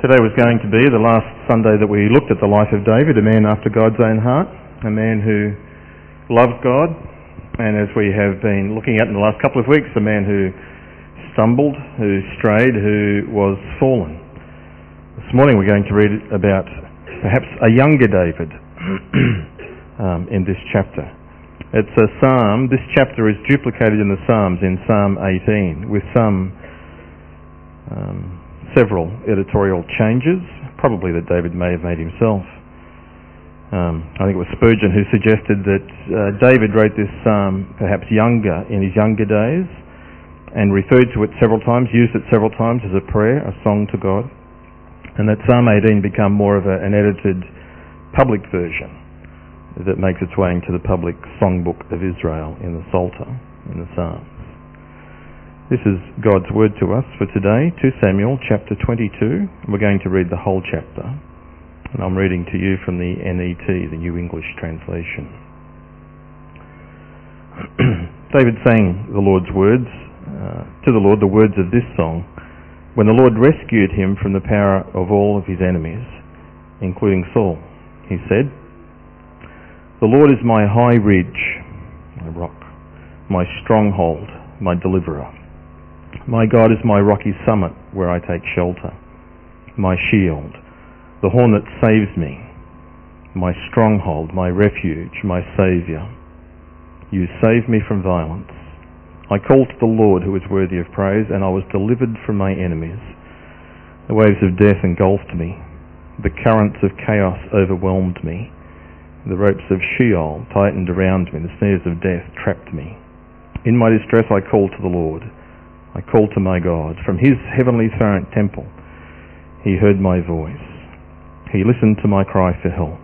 Today was going to be the last Sunday that we looked at the life of David, a man after God's own heart, a man who loved God, and as we have been looking at in the last couple of weeks, a man who stumbled, who strayed, who was fallen. This morning we're going to read about perhaps a younger David um, in this chapter. It's a psalm. This chapter is duplicated in the Psalms in Psalm 18 with some um, several editorial changes, probably that David may have made himself. Um, I think it was Spurgeon who suggested that uh, David wrote this psalm perhaps younger, in his younger days, and referred to it several times, used it several times as a prayer, a song to God, and that Psalm 18 become more of a, an edited public version that makes its way into the public songbook of Israel in the Psalter, in the Psalms. This is God's word to us for today, 2 Samuel chapter 22. We're going to read the whole chapter. And I'm reading to you from the NET, the New English Translation. David sang the Lord's words, uh, to the Lord the words of this song, when the Lord rescued him from the power of all of his enemies, including Saul. He said, The Lord is my high ridge, my rock, my stronghold, my deliverer. My God is my rocky summit where I take shelter, my shield, the horn that saves me, my stronghold, my refuge, my Saviour. You save me from violence. I called to the Lord who is worthy of praise, and I was delivered from my enemies. The waves of death engulfed me. The currents of chaos overwhelmed me. The ropes of Sheol tightened around me. The snares of death trapped me. In my distress I called to the Lord. I called to my God. From his heavenly throne temple, he heard my voice. He listened to my cry for help.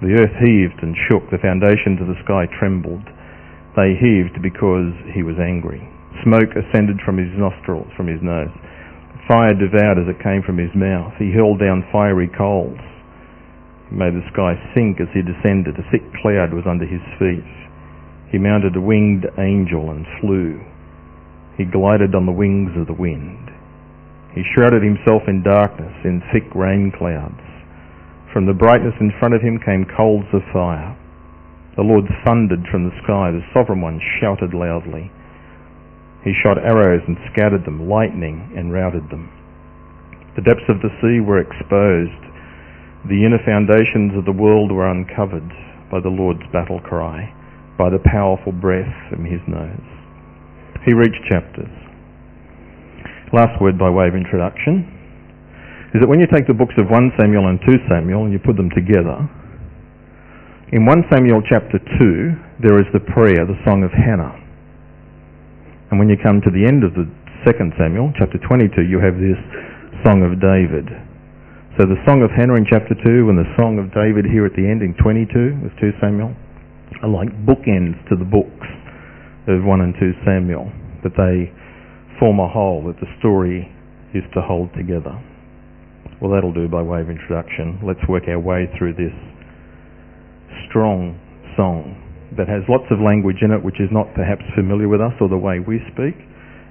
The earth heaved and shook. The foundations of the sky trembled. They heaved because he was angry. Smoke ascended from his nostrils, from his nose. Fire devoured as it came from his mouth. He hurled down fiery coals. He made the sky sink as he descended. A thick cloud was under his feet. He mounted a winged angel and flew. He glided on the wings of the wind. He shrouded himself in darkness, in thick rain clouds. From the brightness in front of him came coals of fire. The Lord thundered from the sky. The Sovereign One shouted loudly. He shot arrows and scattered them, lightning and routed them. The depths of the sea were exposed. The inner foundations of the world were uncovered by the Lord's battle cry, by the powerful breath from his nose. He reached chapters. Last word by way of introduction is that when you take the books of 1 Samuel and 2 Samuel and you put them together, in 1 Samuel chapter 2 there is the prayer, the song of Hannah. And when you come to the end of the 2nd Samuel, chapter 22, you have this song of David. So the song of Hannah in chapter 2 and the song of David here at the end in 22 with 2 Samuel are like bookends to the books of 1 and 2 Samuel, that they form a whole, that the story is to hold together. Well, that'll do by way of introduction. Let's work our way through this strong song that has lots of language in it which is not perhaps familiar with us or the way we speak,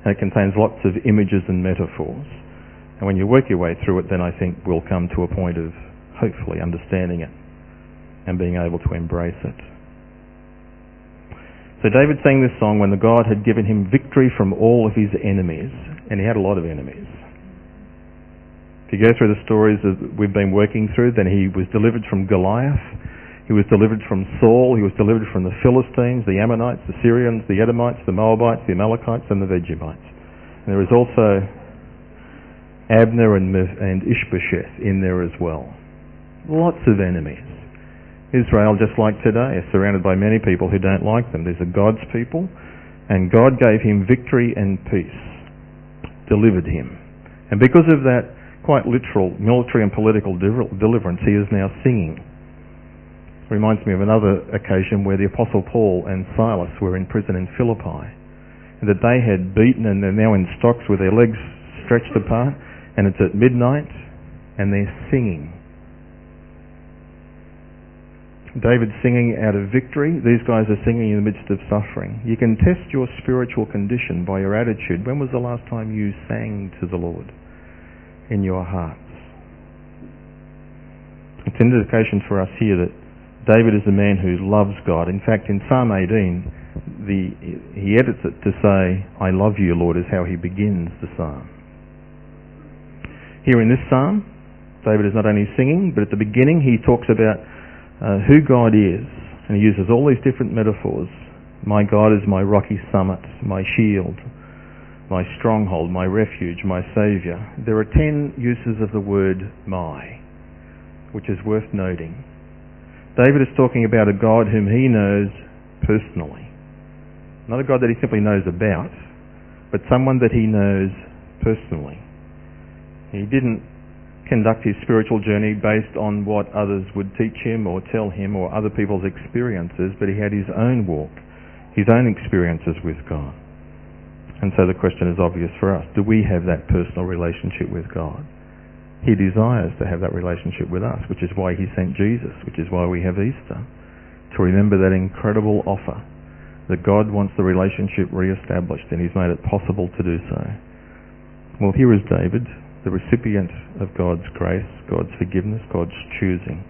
and it contains lots of images and metaphors. And when you work your way through it, then I think we'll come to a point of hopefully understanding it and being able to embrace it. So David sang this song when the God had given him victory from all of his enemies, and he had a lot of enemies. If you go through the stories that we've been working through, then he was delivered from Goliath, he was delivered from Saul, he was delivered from the Philistines, the Ammonites, the Syrians, the Edomites, the Moabites, the Amalekites, and the Vegemites. And there is also Abner and, and Ishbosheth in there as well. Lots of enemies. Israel, just like today, is surrounded by many people who don't like them. These are God's people, and God gave him victory and peace, delivered him. And because of that quite literal military and political deliverance, he is now singing. It reminds me of another occasion where the Apostle Paul and Silas were in prison in Philippi, and that they had beaten and they're now in stocks with their legs stretched apart, and it's at midnight, and they're singing David singing out of victory. These guys are singing in the midst of suffering. You can test your spiritual condition by your attitude. When was the last time you sang to the Lord? in your hearts. It's an indication for us here that David is a man who loves God. In fact, in Psalm 18, the, he edits it to say, I love you, Lord, is how he begins the psalm. Here in this psalm, David is not only singing, but at the beginning he talks about uh, who God is. And he uses all these different metaphors. My God is my rocky summit, my shield, my stronghold, my refuge, my saviour. There are ten uses of the word my, which is worth noting. David is talking about a God whom he knows personally. Not a God that he simply knows about, but someone that he knows personally. He didn't conduct his spiritual journey based on what others would teach him or tell him or other people's experiences, but he had his own walk, his own experiences with God. And so the question is obvious for us. Do we have that personal relationship with God? He desires to have that relationship with us, which is why he sent Jesus, which is why we have Easter, to remember that incredible offer that God wants the relationship re-established and he's made it possible to do so. Well, here is David, the recipient of God's grace, God's forgiveness, God's choosing.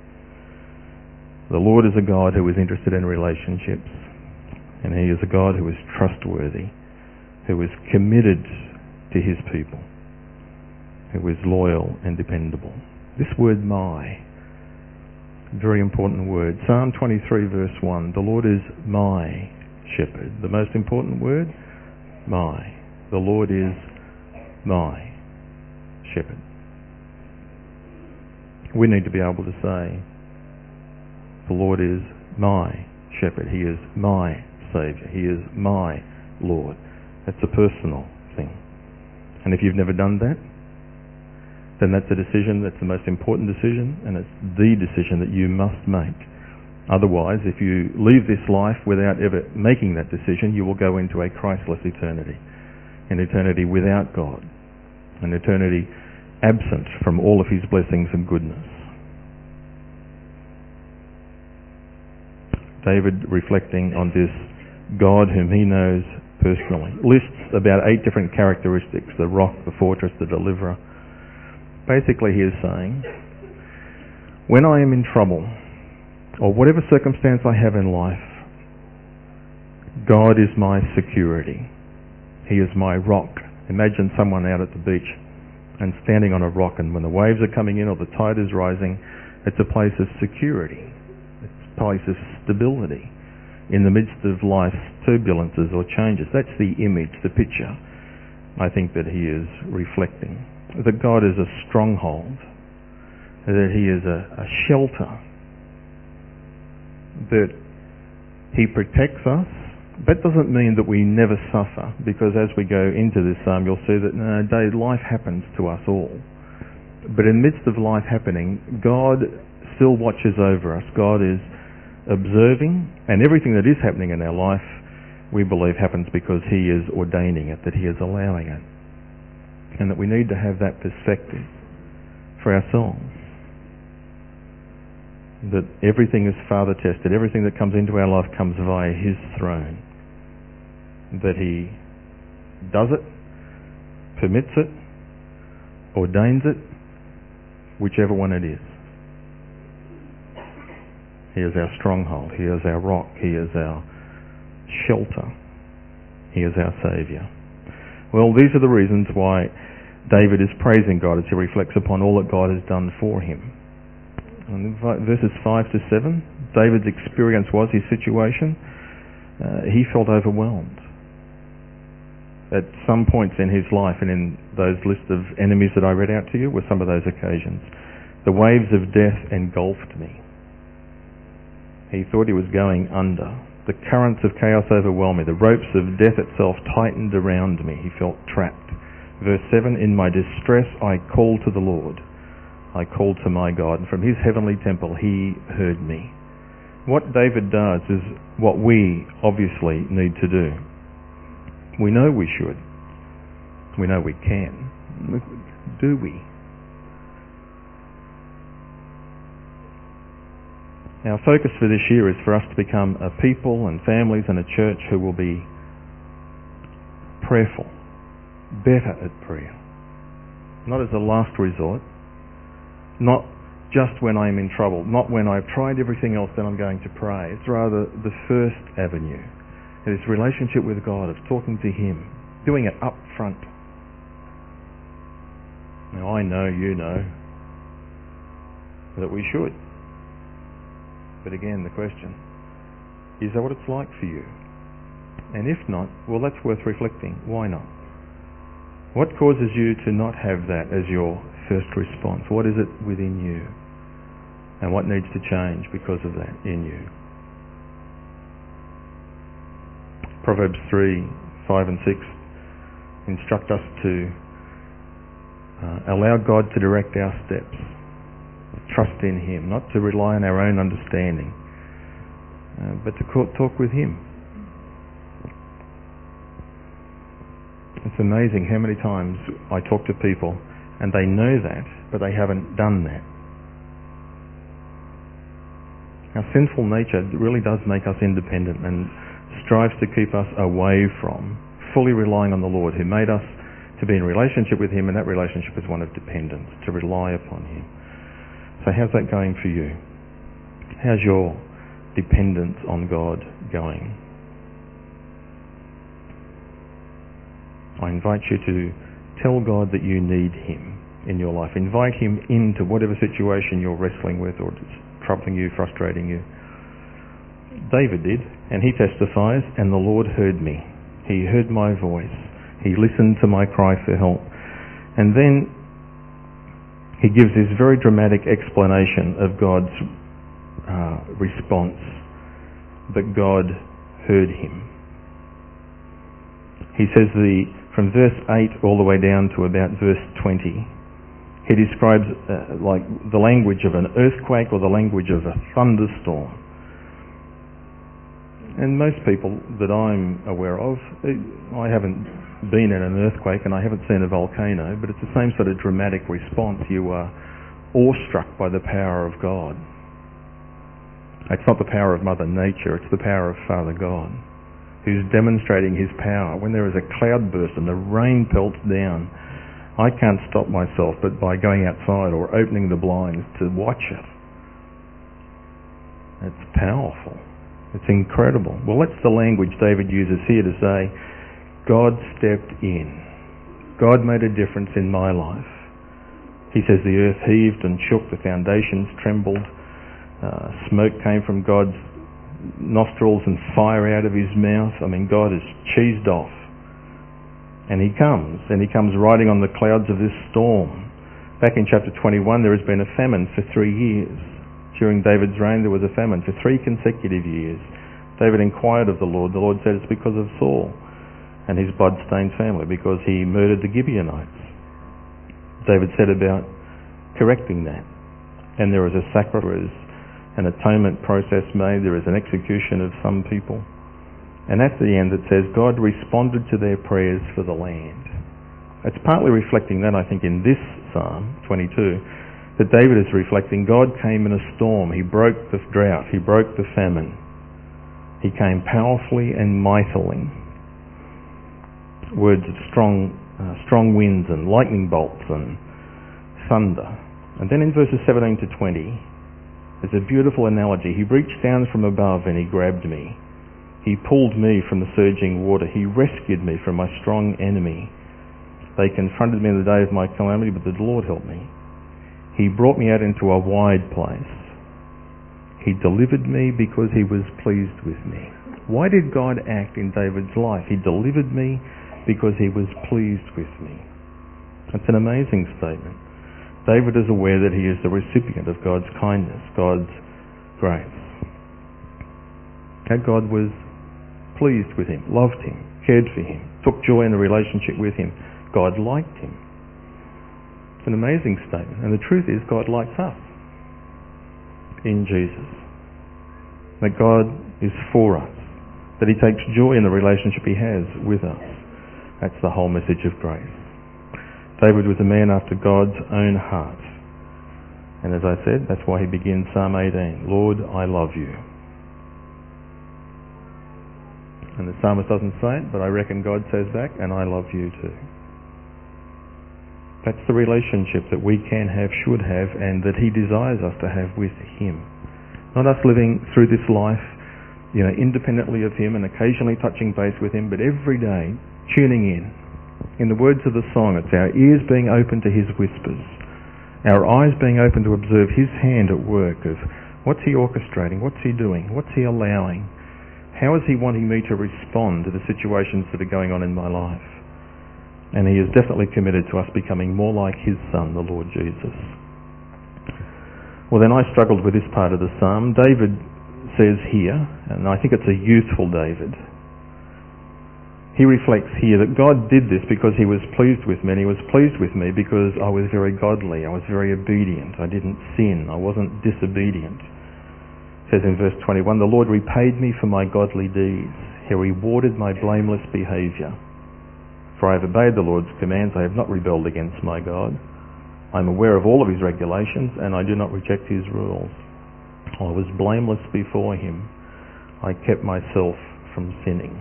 The Lord is a God who is interested in relationships, and he is a God who is trustworthy, who is committed to his people who is loyal and dependable. This word my, very important word. Psalm 23 verse 1, the Lord is my shepherd. The most important word, my. The Lord is my shepherd. We need to be able to say, the Lord is my shepherd. He is my Saviour. He is my Lord. That's a personal thing. And if you've never done that, then that's a decision, that's the most important decision, and it's the decision that you must make. Otherwise, if you leave this life without ever making that decision, you will go into a Christless eternity, an eternity without God, an eternity absent from all of his blessings and goodness. David, reflecting on this God whom he knows personally, lists about eight different characteristics, the rock, the fortress, the deliverer, basically he is saying, when I am in trouble, or whatever circumstance I have in life, God is my security. He is my rock. Imagine someone out at the beach and standing on a rock and when the waves are coming in or the tide is rising, it's a place of security. It's a place of stability in the midst of life's turbulences or changes. That's the image, the picture I think that he is reflecting that God is a stronghold, that He is a, a shelter, that He protects us. That doesn't mean that we never suffer, because as we go into this psalm, you'll see that no, day life happens to us all. But in the midst of life happening, God still watches over us. God is observing, and everything that is happening in our life, we believe happens because He is ordaining it, that He is allowing it and that we need to have that perspective for ourselves. That everything is Father tested, everything that comes into our life comes via His throne. That He does it, permits it, ordains it, whichever one it is. He is our stronghold. He is our rock. He is our shelter. He is our Saviour. Well, these are the reasons why David is praising God as he reflects upon all that God has done for him. And verses 5 to 7, David's experience was his situation. Uh, he felt overwhelmed. At some points in his life and in those list of enemies that I read out to you were some of those occasions. The waves of death engulfed me. He thought he was going under. The currents of chaos overwhelmed me. The ropes of death itself tightened around me. He felt trapped. Verse 7, In my distress I called to the Lord. I called to my God, and from his heavenly temple he heard me. What David does is what we obviously need to do. We know we should. We know we can. Do we? Our focus for this year is for us to become a people and families and a church who will be prayerful better at prayer. not as a last resort, not just when I'm in trouble, not when I've tried everything else, then I'm going to pray. It's rather the first avenue. It is relationship with God, of talking to Him, doing it up front. Now I know, you know, that we should. But again, the question, is that what it's like for you? And if not, well, that's worth reflecting. Why not? What causes you to not have that as your first response? What is it within you? And what needs to change because of that in you? Proverbs 3, 5 and 6 instruct us to uh, allow God to direct our steps. Trust in Him, not to rely on our own understanding, uh, but to talk with Him. It's amazing how many times I talk to people and they know that, but they haven't done that. Our sinful nature really does make us independent and strives to keep us away from fully relying on the Lord who made us to be in relationship with Him and that relationship is one of dependence, to rely upon Him. So how's that going for you? How's your dependence on God going? I invite you to tell God that you need Him in your life. Invite Him into whatever situation you're wrestling with or troubling you, frustrating you. David did, and he testifies, and the Lord heard me. He heard my voice. He listened to my cry for help. And then he gives this very dramatic explanation of God's uh, response, that God heard him. He says the from verse 8 all the way down to about verse 20, he describes uh, like the language of an earthquake or the language of a thunderstorm. And most people that I'm aware of, eh, I haven't been in an earthquake and I haven't seen a volcano, but it's the same sort of dramatic response. You are awestruck by the power of God. It's not the power of Mother Nature, it's the power of Father God who's demonstrating his power. When there is a cloudburst and the rain pelts down, I can't stop myself but by going outside or opening the blinds to watch it. It's powerful. It's incredible. Well, that's the language David uses here to say, God stepped in. God made a difference in my life. He says the earth heaved and shook, the foundations trembled, uh, smoke came from God's nostrils and fire out of his mouth. I mean, God is cheesed off. And he comes, and he comes riding on the clouds of this storm. Back in chapter 21, there has been a famine for three years. During David's reign, there was a famine for three consecutive years. David inquired of the Lord. The Lord said it's because of Saul and his blood-stained family, because he murdered the Gibeonites. David said about correcting that. And there was a sacrifice an atonement process made, there is an execution of some people. And at the end it says, God responded to their prayers for the land. It's partly reflecting that, I think, in this Psalm 22, that David is reflecting God came in a storm. He broke the drought. He broke the famine. He came powerfully and mightily. Words of strong, uh, strong winds and lightning bolts and thunder. And then in verses 17 to 20, it's a beautiful analogy. He reached down from above and he grabbed me. He pulled me from the surging water. He rescued me from my strong enemy. They confronted me in the day of my calamity, but the Lord helped me. He brought me out into a wide place. He delivered me because he was pleased with me. Why did God act in David's life? He delivered me because he was pleased with me. That's an amazing statement. David is aware that he is the recipient of God's kindness, God's grace. That God was pleased with him, loved him, cared for him, took joy in the relationship with him. God liked him. An amazing statement. And the truth is, God likes us in Jesus. That God is for us. That he takes joy in the relationship he has with us. That's the whole message of grace. David was a man after God's own heart. And as I said, that's why he begins Psalm 18. Lord, I love you. And the psalmist doesn't say it, but I reckon God says back, and I love you too. That's the relationship that we can have, should have, and that he desires us to have with him. Not us living through this life, you know, independently of him and occasionally touching base with him, but every day tuning in. In the words of the song, it's our ears being open to his whispers, our eyes being open to observe his hand at work of what's he orchestrating, what's he doing, what's he allowing, how is he wanting me to respond to the situations that are going on in my life. And he is definitely committed to us becoming more like his son, the Lord Jesus. Well, then I struggled with this part of the psalm. David says here, and I think it's a youthful David, he reflects here that God did this because he was pleased with me, and he was pleased with me because I was very godly, I was very obedient, I didn't sin, I wasn't disobedient. It says in verse 21, The Lord repaid me for my godly deeds. He rewarded my blameless behaviour. For I have obeyed the Lord's commands, I have not rebelled against my God. I am aware of all of his regulations, and I do not reject his rules. I was blameless before him. I kept myself from sinning.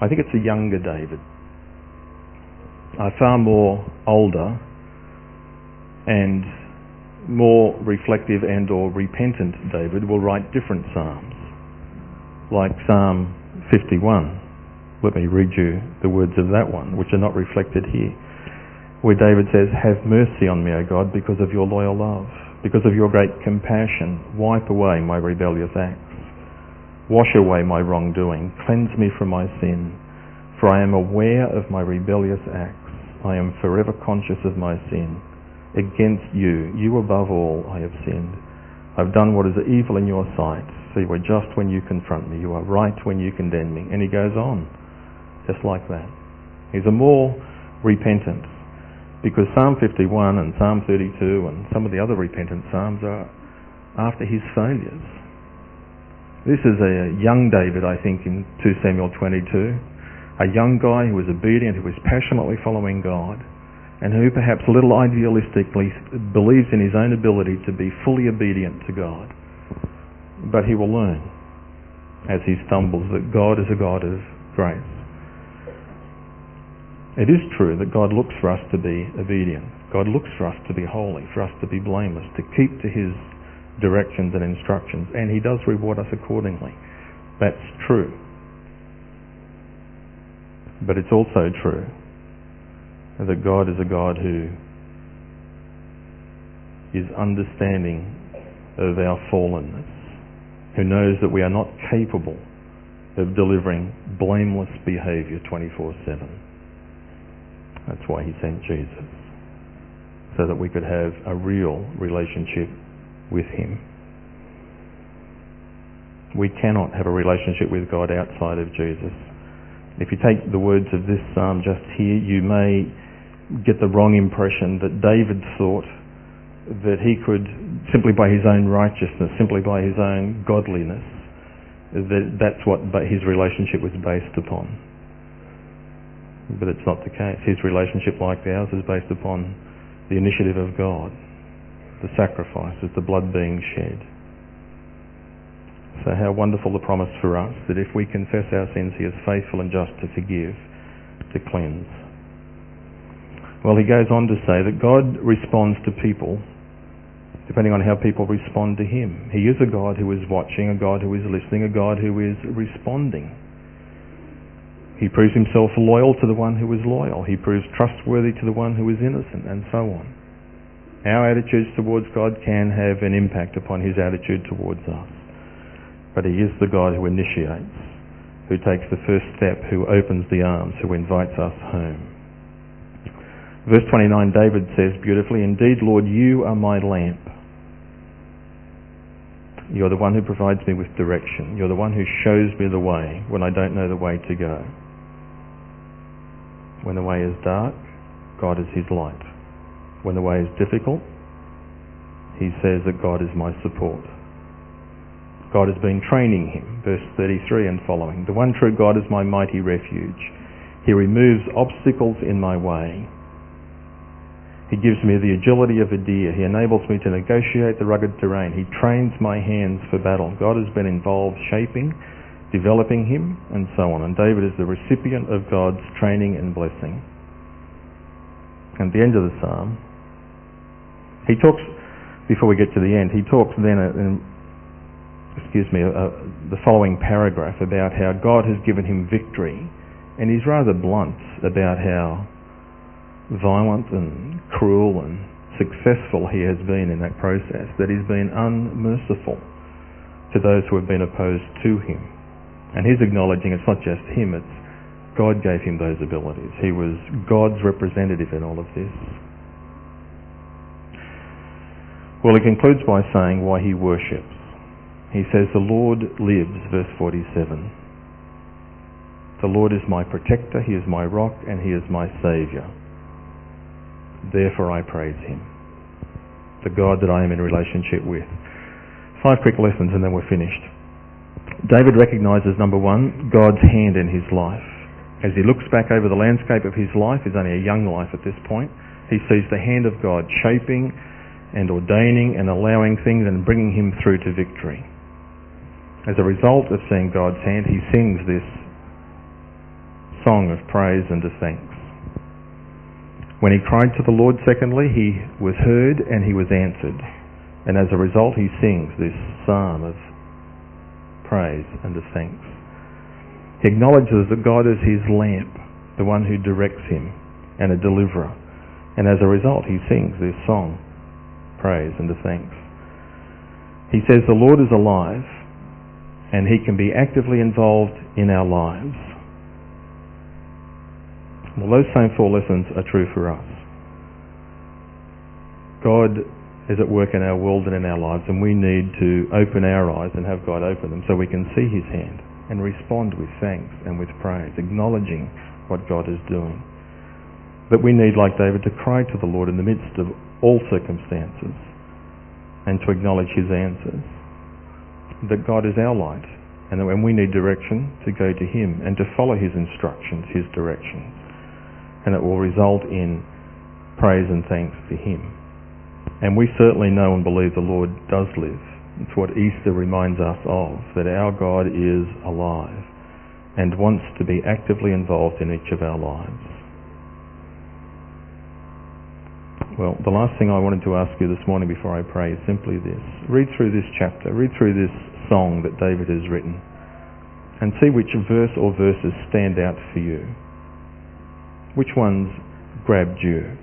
I think it's a younger David. A far more older and more reflective and or repentant David will write different psalms. Like Psalm 51 let me read you the words of that one, which are not reflected here. Where David says, Have mercy on me, O God, because of your loyal love, because of your great compassion. Wipe away my rebellious acts. Wash away my wrongdoing. Cleanse me from my sin. For I am aware of my rebellious acts. I am forever conscious of my sin. Against you, you above all, I have sinned. I've done what is evil in your sight. So you are just when you confront me. You are right when you condemn me. And he goes on just like that. He's a more repentant. Because Psalm 51 and Psalm 32 and some of the other repentant psalms are after his failures. This is a young David, I think, in 2 Samuel 22. A young guy who was obedient, who was passionately following God, and who perhaps a little idealistically believes in his own ability to be fully obedient to God. But he will learn as he stumbles that God is a God of grace. It is true that God looks for us to be obedient. God looks for us to be holy, for us to be blameless, to keep to his directions and instructions, and he does reward us accordingly. That's true. But it's also true that God is a God who is understanding of our fallenness, who knows that we are not capable of delivering blameless behavior 24 7. That's why he sent Jesus. So that we could have a real relationship with him. We cannot have a relationship with God outside of Jesus. If you take the words of this psalm just here, you may get the wrong impression that David thought that he could, simply by his own righteousness, simply by his own godliness, that that's what his relationship was based upon. But it's not the case. His relationship, like ours, is based upon the initiative of God, the sacrifices, the blood being shed. So how wonderful the promise for us that if we confess our sins, he is faithful and just to forgive, to cleanse. Well, he goes on to say that God responds to people depending on how people respond to him. He is a God who is watching, a God who is listening, a God who is responding. He proves himself loyal to the one who is loyal. He proves trustworthy to the one who is innocent, and so on. Our attitudes towards God can have an impact upon his attitude towards us. But he is the God who initiates, who takes the first step, who opens the arms, who invites us home. Verse 29, David says beautifully, Indeed, Lord, you are my lamp. You're the one who provides me with direction. You're the one who shows me the way when I don't know the way to go. When the way is dark, God is his light. When the way is difficult, he says that God is my support. God has been training him, verse 33 and following. The one true God is my mighty refuge. He removes obstacles in my way. He gives me the agility of a deer. He enables me to negotiate the rugged terrain. He trains my hands for battle. God has been involved shaping developing him, and so on. And David is the recipient of God's training and blessing. At the end of the psalm, he talks, before we get to the end, he talks then uh, in, excuse me, uh, the following paragraph about how God has given him victory, and he's rather blunt about how violent and cruel and successful he has been in that process, that he's been unmerciful to those who have been opposed to him. And he's acknowledging it's not just him, it's God gave him those abilities. He was God's representative in all of this. Well, he concludes by saying why he worships. He says, The Lord lives, verse 47. The Lord is my protector, He is my rock, and He is my Saviour. Therefore I praise Him. The God that I am in relationship with. Five quick lessons and then we're finished. David recognises, number one, God's hand in his life. As he looks back over the landscape of his life, he's only a young life at this point, he sees the hand of God shaping and ordaining and allowing things and bringing him through to victory. As a result of seeing God's hand, he sings this song of praise and of thanks. When he cried to the Lord, secondly, he was heard and he was answered. And as a result, he sings this psalm of praise and of thanks. He acknowledges that God is his lamp, the one who directs him, and a deliverer. And as a result, he sings this song, praise and of thanks. He says the Lord is alive, and he can be actively involved in our lives. Well, those same four lessons are true for us. God is at work in our world and in our lives, and we need to open our eyes and have God open them so we can see His hand and respond with thanks and with praise, acknowledging what God is doing. But we need, like David, to cry to the Lord in the midst of all circumstances and to acknowledge His answers. That God is our light, and that when we need direction, to go to Him and to follow His instructions, His directions. And it will result in praise and thanks to Him. And we certainly know and believe the Lord does live. It's what Easter reminds us of, that our God is alive and wants to be actively involved in each of our lives. Well, the last thing I wanted to ask you this morning before I pray is simply this. Read through this chapter, read through this song that David has written, and see which verse or verses stand out for you. Which ones grabbed you?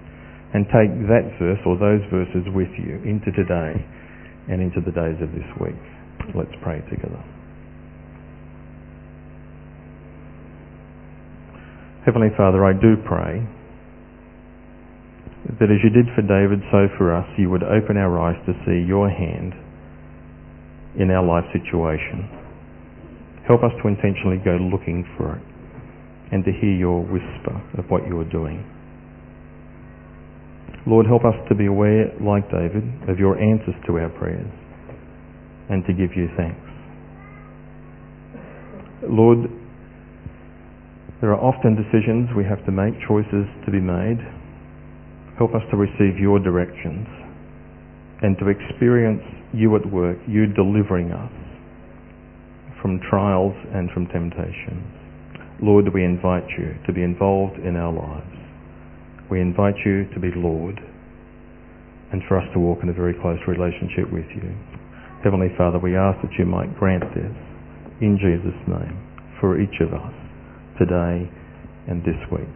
And take that verse or those verses with you into today and into the days of this week. Let's pray together. Heavenly Father, I do pray that as you did for David, so for us, you would open our eyes to see your hand in our life situation. Help us to intentionally go looking for it and to hear your whisper of what you are doing. Lord, help us to be aware, like David, of your answers to our prayers and to give you thanks. Lord, there are often decisions we have to make, choices to be made. Help us to receive your directions and to experience you at work, you delivering us from trials and from temptations. Lord, we invite you to be involved in our lives we invite you to be Lord and for us to walk in a very close relationship with you. Heavenly Father, we ask that you might grant this in Jesus' name for each of us today and this week.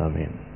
Amen.